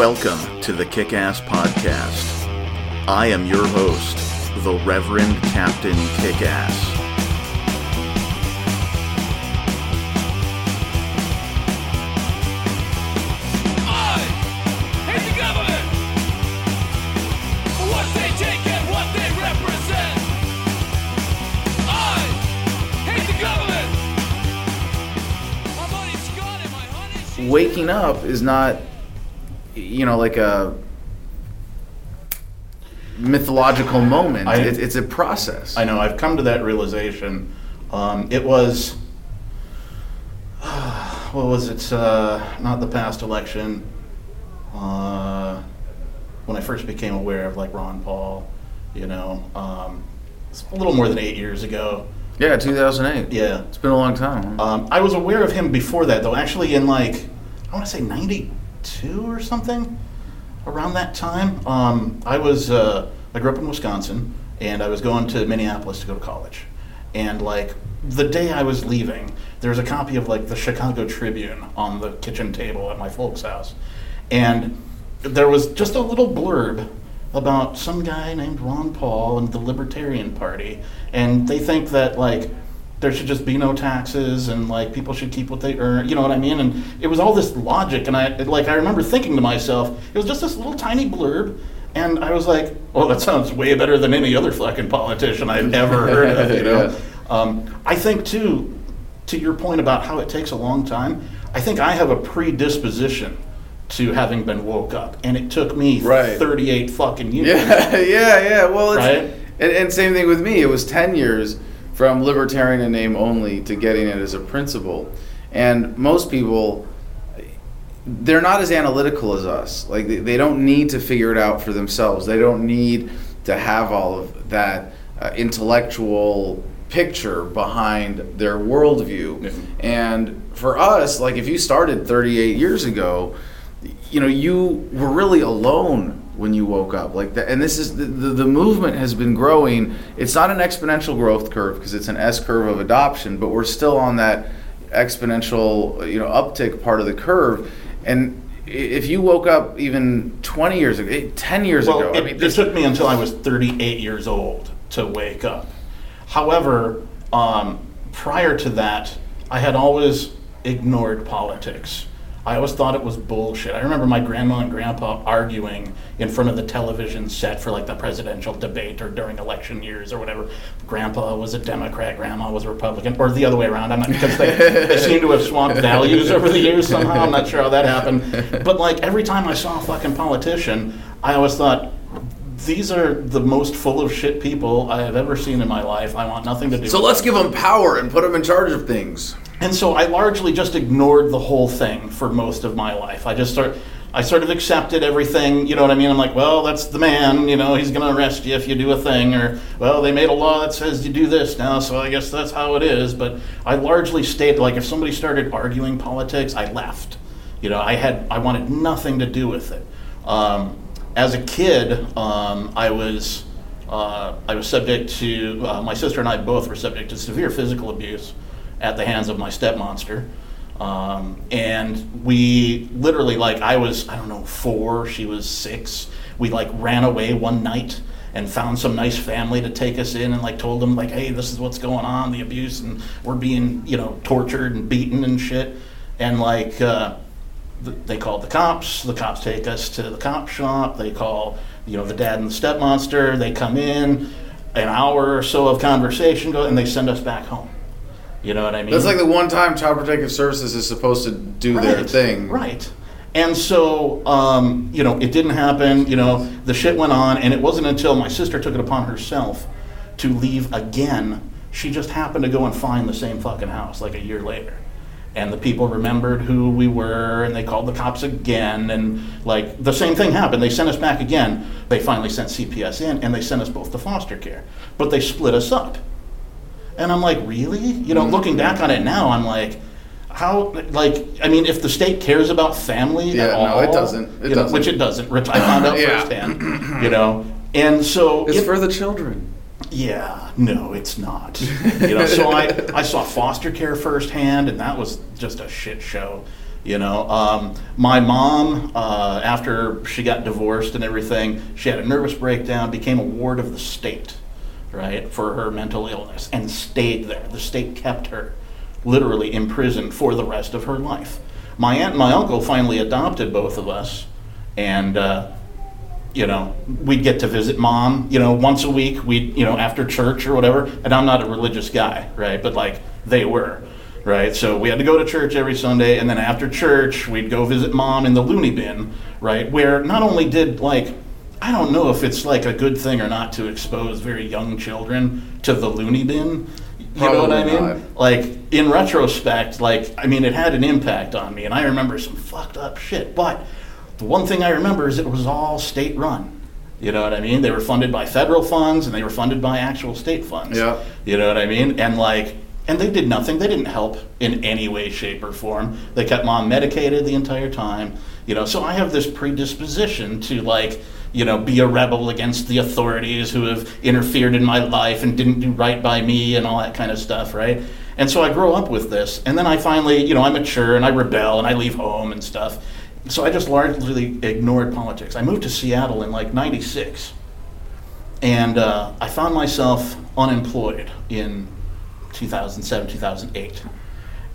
Welcome to the Kick Ass Podcast. I am your host, the Reverend Captain Kick Ass. I hate the government what they take and what they represent. I hate the government. My money's gone and my honey's waking up is not you know like a mythological moment I- it, it's a process I know. I've come to that realization. Um, it was, what was it? Uh, not the past election. Uh, when I first became aware of like Ron Paul, you know, um, it's a little more than eight years ago. yeah 2008 Yeah. it's been a long time? Um, I was aware of him before that, though. Actually, in like I want to say '92 or something, around that time. Um, I was uh, I grew up in Wisconsin, and I was going to Minneapolis to go to college. And like the day I was leaving, there was a copy of like the Chicago Tribune on the kitchen table at my folks' house, and there was just a little blurb about some guy named Ron Paul and the Libertarian Party, and they think that like there should just be no taxes and like people should keep what they earn. You know what I mean? And it was all this logic, and I like I remember thinking to myself, it was just this little tiny blurb. And I was like, "Well, that sounds way better than any other fucking politician I've ever heard of." You know, um, I think too, to your point about how it takes a long time. I think I have a predisposition to having been woke up, and it took me Right. 38 fucking years. yeah yeah yeah well it's Right? and, and same thing with me it was 10 years from libertarian in name only to getting it as a principle and most people they're not as analytical as us. Like they, they don't need to figure it out for themselves. They don't need to have all of that uh, intellectual picture behind their worldview. And for us, like if you started 38 years ago, you know, you were really alone when you woke up like that. And this is the, the, the movement has been growing. It's not an exponential growth curve because it's an S curve of adoption, but we're still on that exponential, you know, uptick part of the curve. And if you woke up even 20 years ago, eh, 10 years Well, ago, it, I mean, it took me until I was 38 years old to wake up. However, um, prior to that, I had always ignored politics. I always thought it was bullshit. I remember my grandma and grandpa arguing in front of the television set for like the presidential debate or during election years or whatever. Grandpa was a Democrat, grandma was a Republican, or the other way around. I'm not because they, they seem to have swapped values over the years somehow. I'm not sure how that happened. But like every time I saw a fucking politician, I always thought, these are the most full of shit people I have ever seen in my life. I want nothing to do. With So let's them. give them power and put them in charge of things. And so I largely just ignored the whole thing for most of my life. I just start, I sort of accepted everything. You know what I mean? I'm like, well, that's the man. You know, he's going to arrest you if you do a thing, or well, they made a law that says you do this now, so I guess that's how it is. But I largely stayed like, if somebody started arguing politics, I left. You know, I had, I wanted nothing to do with it. Um, as a kid, um, I was. Uh, I was subject to, uh, my sister and I both were subject to severe physical abuse at the hands of my stepmonster. Um, and we literally, like, I was, I don't know, four, she was six. We, like, ran away one night and found some nice family to take us in and, like, told them, like, hey, this is what's going on, the abuse, and we're being, you know, tortured and beaten and shit. And, like, uh, th- they called the cops. The cops take us to the cop shop. They call, you know, the dad and the stepmonster. They come in, an hour or so of conversation go, and they send us back home. You know what I mean? That's like the one time Child Protective Services is supposed to do their thing. Right. And so, um, you know, it didn't happen. You know, the shit went on, and it wasn't until my sister took it upon herself to leave again. She just happened to go and find the same fucking house like a year later. And the people remembered who we were, and they called the cops again. And like the same thing happened. They sent us back again. They finally sent CPS in, and they sent us both to foster care. But they split us up. And I'm like, really? You know, looking back on it now, I'm like, how? Like, I mean, if the state cares about family Yeah, at no, all, it doesn't. It know, doesn't. which it doesn't. Which I found out Yeah. firsthand. You know, and so It's it- for the children. yeah, no, it's not. You know, so I, I saw foster care firsthand, and that was just a shit show. You know, um, my mom, uh, after she got divorced and everything, she had a nervous breakdown, became a ward of the state, right, for her mental illness, and stayed there. The state kept her literally imprisoned for the rest of her life. My aunt and my uncle finally adopted both of us, and uh, you know, we'd get to visit mom, you know, once a week, we'd, you know, after church or whatever. And I'm not a religious guy, right? But like they were, right? So we had to go to church every Sunday. And then after church, we'd go visit mom in the loony bin, right? Where not only did like, I don't know if it's like a good thing or not to expose very young children to the loony bin. You know what I mean? not. Like in retrospect, like I mean, it had an impact on me, and I remember some fucked up shit. But the one thing I remember is it was all state run. You know what I mean? They were funded by federal funds, and they were funded by actual state funds. Yeah. You know what I mean? And like, and they did nothing. They didn't help in any way, shape, or form. They kept mom medicated the entire time. You know, so I have this predisposition to like, you know, be a rebel against the authorities who have interfered in my life and didn't do right by me and all that kind of stuff, right? And so I grow up with this, and then I finally, you know, I mature and I rebel and I leave home and stuff. So I just largely ignored politics. I moved to Seattle in like '96 and uh, I found myself unemployed in 2007, 2008.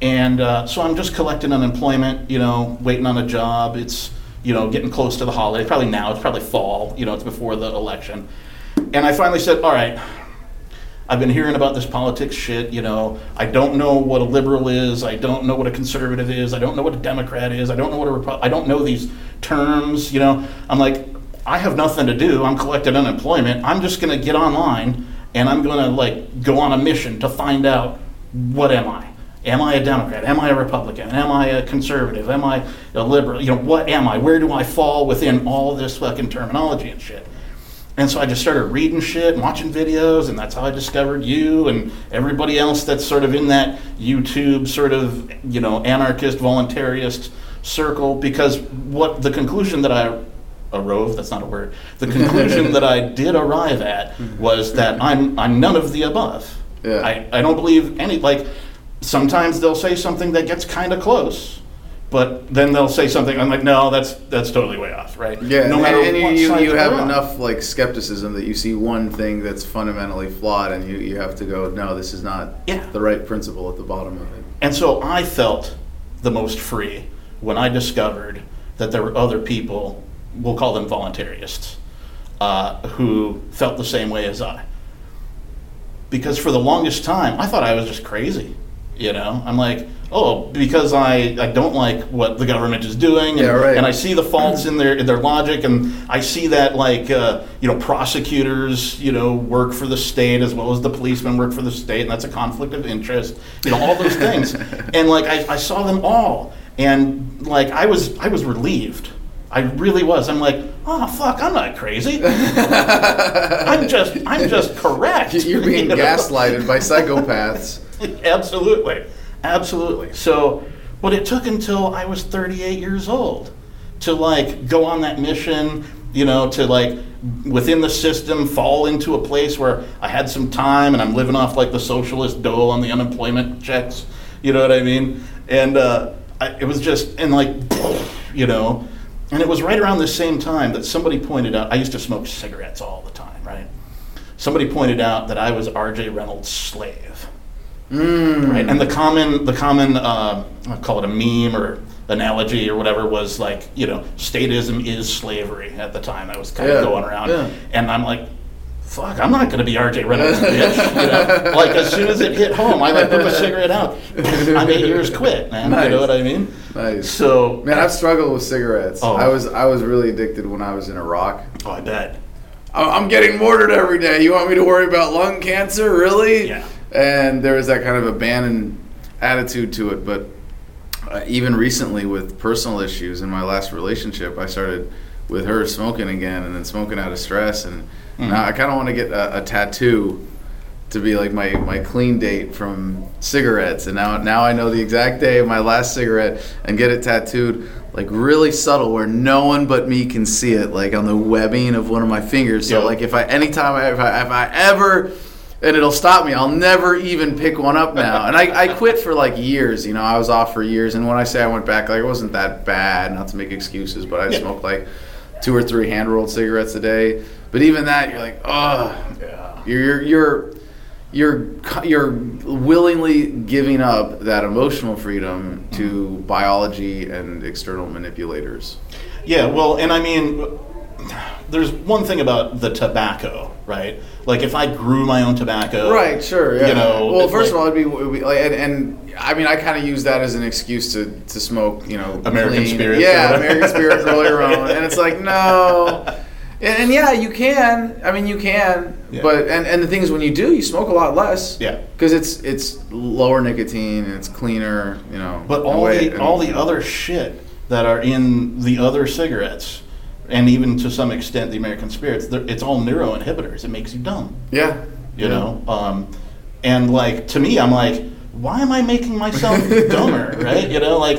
And uh, so I'm just collecting unemployment, you know, waiting on a job. It's, you know, getting close to the holiday. Probably now, it's probably fall, you know, it's before the election. And I finally said, all right, I've been hearing about this politics shit, you know. I don't know what a liberal is. I don't know what a conservative is. I don't know what a Democrat is. I don't know what a Repu- I don't know these terms, you know. I'm like, I have nothing to do. I'm collecting unemployment. I'm just going to get online and I'm going to like go on a mission to find out what am I? Am I a Democrat? Am I a Republican? Am I a conservative? Am I a liberal? You know, what am I? Where do I fall within all this fucking terminology and shit? And so I just started reading shit and watching videos, and that's how I discovered you and everybody else that's sort of in that YouTube sort of, you know, anarchist, voluntarist circle. Because what the conclusion that I arose, that's not a word, the conclusion that I did arrive at mm-hmm. was that I'm, I'm none of the above. Yeah. I, I don't believe any, like, sometimes they'll say something that gets kind of close. But then they'll say something. I'm like, no, that's that's totally way off, right? Yeah, no matter and, and what you, you have enough like skepticism that you see one thing that's fundamentally flawed, and you, you have to go, no, this is not Yeah. the right principle at the bottom of it. And so I felt the most free when I discovered that there were other people, we'll call them voluntarists, uh, who felt the same way as I. Because for the longest time, I thought I was just crazy. You know, I'm like, oh, because I, I don't like what the government is doing, and, Yeah, right. and I see the faults in their in their logic, and I see that like uh, you know prosecutors you know work for the state as well as the policemen work for the state, and that's a conflict of interest. You know all those things, and like I, I saw them all, and like I was I was relieved. I really was. I'm like, oh fuck, I'm not crazy. I'm just I'm just correct. You're being You know? gaslighted by psychopaths. absolutely, absolutely. So, but it took until I was 38 years old to like go on that mission. You know, to like within the system fall into a place where I had some time and I'm living off like the socialist dole on the unemployment checks. You know what I mean? And uh, I, it was just and like, you know, and it was right around the same time that somebody pointed out. I used to smoke cigarettes all the time, right? Somebody pointed out that I was R.J. Reynolds' slave right? And the common, the common, uh, I'll call it a meme or analogy or whatever was like, you know, statism is slavery at the time. That was kind Yeah, of going around, yeah. and I'm like. Fuck, I'm not going to be RJ Reynolds, bitch. You know? Like, as soon as it hit home, I like put a cigarette out. I'm eight years quit, man. You know what I mean? Nice. So, Man, I've struggled with cigarettes. Oh. I was I was really addicted when I was in Iraq. oh, I bet. I- I'm getting mortared every day. You want me to worry about lung cancer, really? Yeah. And there was that kind of abandoned attitude to it. But uh, even recently, with personal issues in my last relationship, I started with her smoking again, and then smoking out of stress. And now I kind of want to get a, a tattoo to be like my, my clean date from cigarettes. And now now I know the exact day of my last cigarette and get it tattooed like really subtle where no one but me can see it, like on the webbing of one of my fingers. So Yeah. like if I anytime I, if I if I ever and it'll stop me. I'll never even pick one up now. And I, I quit for like years. You know, I was off for years. And when I say I went back, like it wasn't that bad. Not to make excuses, but I Yeah. smoked like two or three hand rolled cigarettes a day. But even that, you're like, oh, Yeah. you're you're you're you're willingly giving up that emotional freedom to mm-hmm. biology and external manipulators. Yeah, well, and I mean, there's one thing about the tobacco, right? Like if I grew my own tobacco, Right, sure. Yeah. You know, well, first like- of all, it'd be, it'd be like, and, and I mean, I kind of use that as an excuse to, to smoke, you know, American clean. spirits Yeah. American spirit, grow your own, and it's like no, and, and yeah, you can. I mean, you can, Yeah. but and, and the thing is, when you do, you smoke a lot less. Yeah. because it's it's lower nicotine and it's cleaner, you know. But all the all the other shit that are in the other cigarettes, and even to some extent the American spirits, it's all neuroinhibitors. It makes you dumb. yeah, You yeah. know, um, and like to me, I'm like, why am I making myself dumber? Right? You know, like.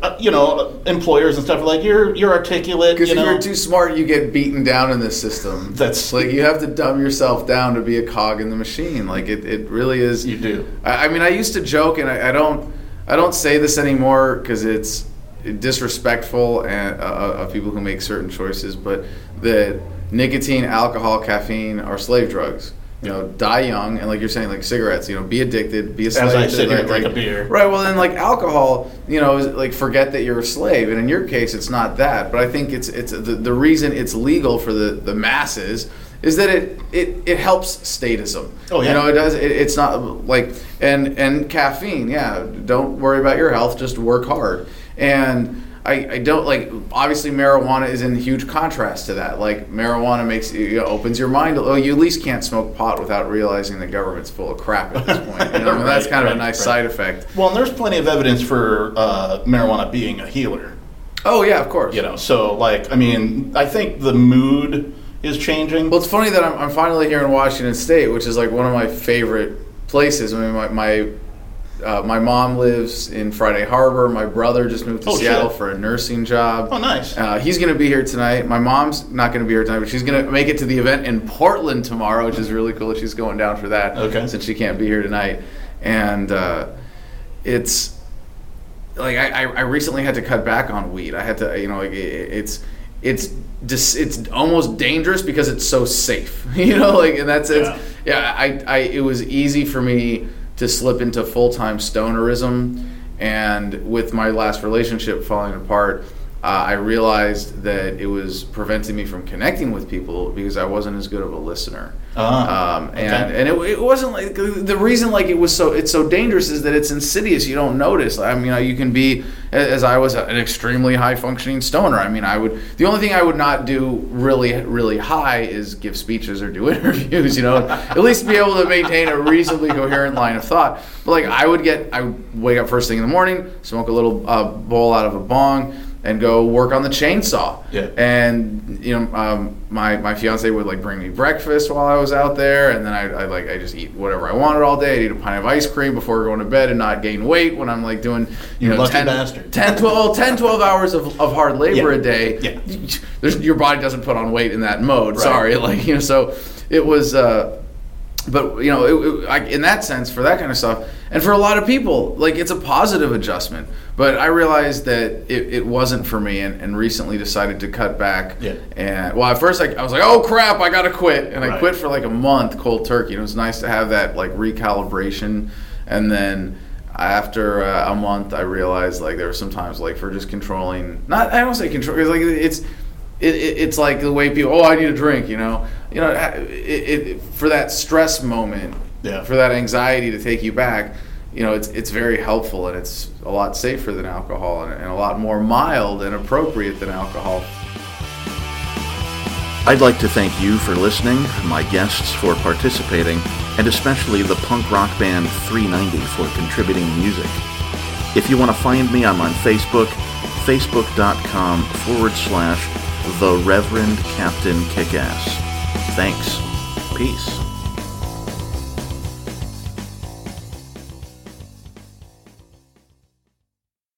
Uh, you know, employers and stuff are like you're you're articulate. Because You if know, you're too smart, you get beaten down in this system. That's- like you have to dumb yourself down to be a cog in the machine. Like it, it really is. You do. I, I mean, I used to joke, and I, I don't, I don't say this anymore because it's disrespectful and uh, of people who make certain choices. But that nicotine, alcohol, caffeine are slave drugs. You know, die young, and like you're saying, like cigarettes. You know, be addicted, be a slave. As I to, sit here and like- drink a beer. Right. Well, then, like alcohol, you know, is like forget that you're a slave, and in your case, it's not that. But I think it's it's the, the reason it's legal for the the masses is that it it, it helps statism. Oh, yeah. You know, it does. It, it's not like and and caffeine. Yeah. Don't worry about your health. Just work hard. And I, I don't like obviously marijuana is in huge contrast to that. Like marijuana makes you know, opens your mind. Oh, you at least can't smoke pot without realizing the government's full of crap at this point. You know, and that's Right, kind of a nice right. side effect. Well, and there's plenty of evidence for uh, marijuana being a healer. Oh yeah, of course. You know, so like, I mean, I think the mood is changing. Well, it's funny that I'm, I'm finally here in Washington State, which is like one of my favorite places. I mean, my my, uh, my mom lives in Friday Harbor. My brother just moved to Oh, Seattle shit. for a nursing job. Oh, nice. Uh, he's going to be here tonight. My mom's not going to be here tonight, but she's going to make it to the event in Portland tomorrow, which is really cool. She's going down for that. Okay. Since she can't be here tonight, and uh, it's like I, I recently had to cut back on weed. I had to, you know, like it's it's just it's almost dangerous because it's so safe. You know, like in that sense, yeah. I, I it was easy for me to slip into full time stonerism, and with my last relationship falling apart. Uh, I realized that it was preventing me from connecting with people because I wasn't as good of a listener. Ah, um, okay. and and it, it wasn't like the reason like it was so it's so dangerous is that it's insidious. You don't notice. I mean, you, know, you can be as I was an extremely high functioning stoner. I mean, I would the only thing I would not do really really high is give speeches or do interviews. You know, at least be able to maintain a reasonably coherent line of thought. But like I would get, I would wake up first thing in the morning, smoke a little uh, bowl out of a bong. And go work on the chainsaw. Yeah. And you know, um, my my fiance would like bring me breakfast while I was out there, and then I, I like I just eat whatever I wanted all day. I'd eat a pint of ice cream before going to bed and not gain weight when I'm like doing you You know lucky 10, bastard. 10, 12, 10, 12 hours of, of hard labor Yeah. a day. Yeah. There's, your body doesn't put on weight in that mode. Right. Sorry, like you know, so it was. Uh, but you know, it, it, I, in that sense, for that kind of stuff, and for a lot of people, like it's a positive adjustment. But I realized that it, it wasn't for me, and, and recently decided to cut back. Yeah. And well, at first I, I was like, "Oh crap, I gotta quit," and I quit for like a month, cold turkey. And it was nice to have that like recalibration, and then after uh, a month, I realized like there were some times like for just controlling. Not I don't say control because like it's it, it, it's like the way people oh I need a drink you know you know it, it, for that stress moment Yeah. for that anxiety to take you back you know it's it's very helpful and it's a lot safer than alcohol and, and a lot more mild and appropriate than alcohol I'd like to thank you for listening, my guests for participating, and especially the punk rock band 390 for contributing music. If you want to find me, I'm on Facebook, facebook.com forward slash the Reverend Captain Kickass. Thanks. Peace.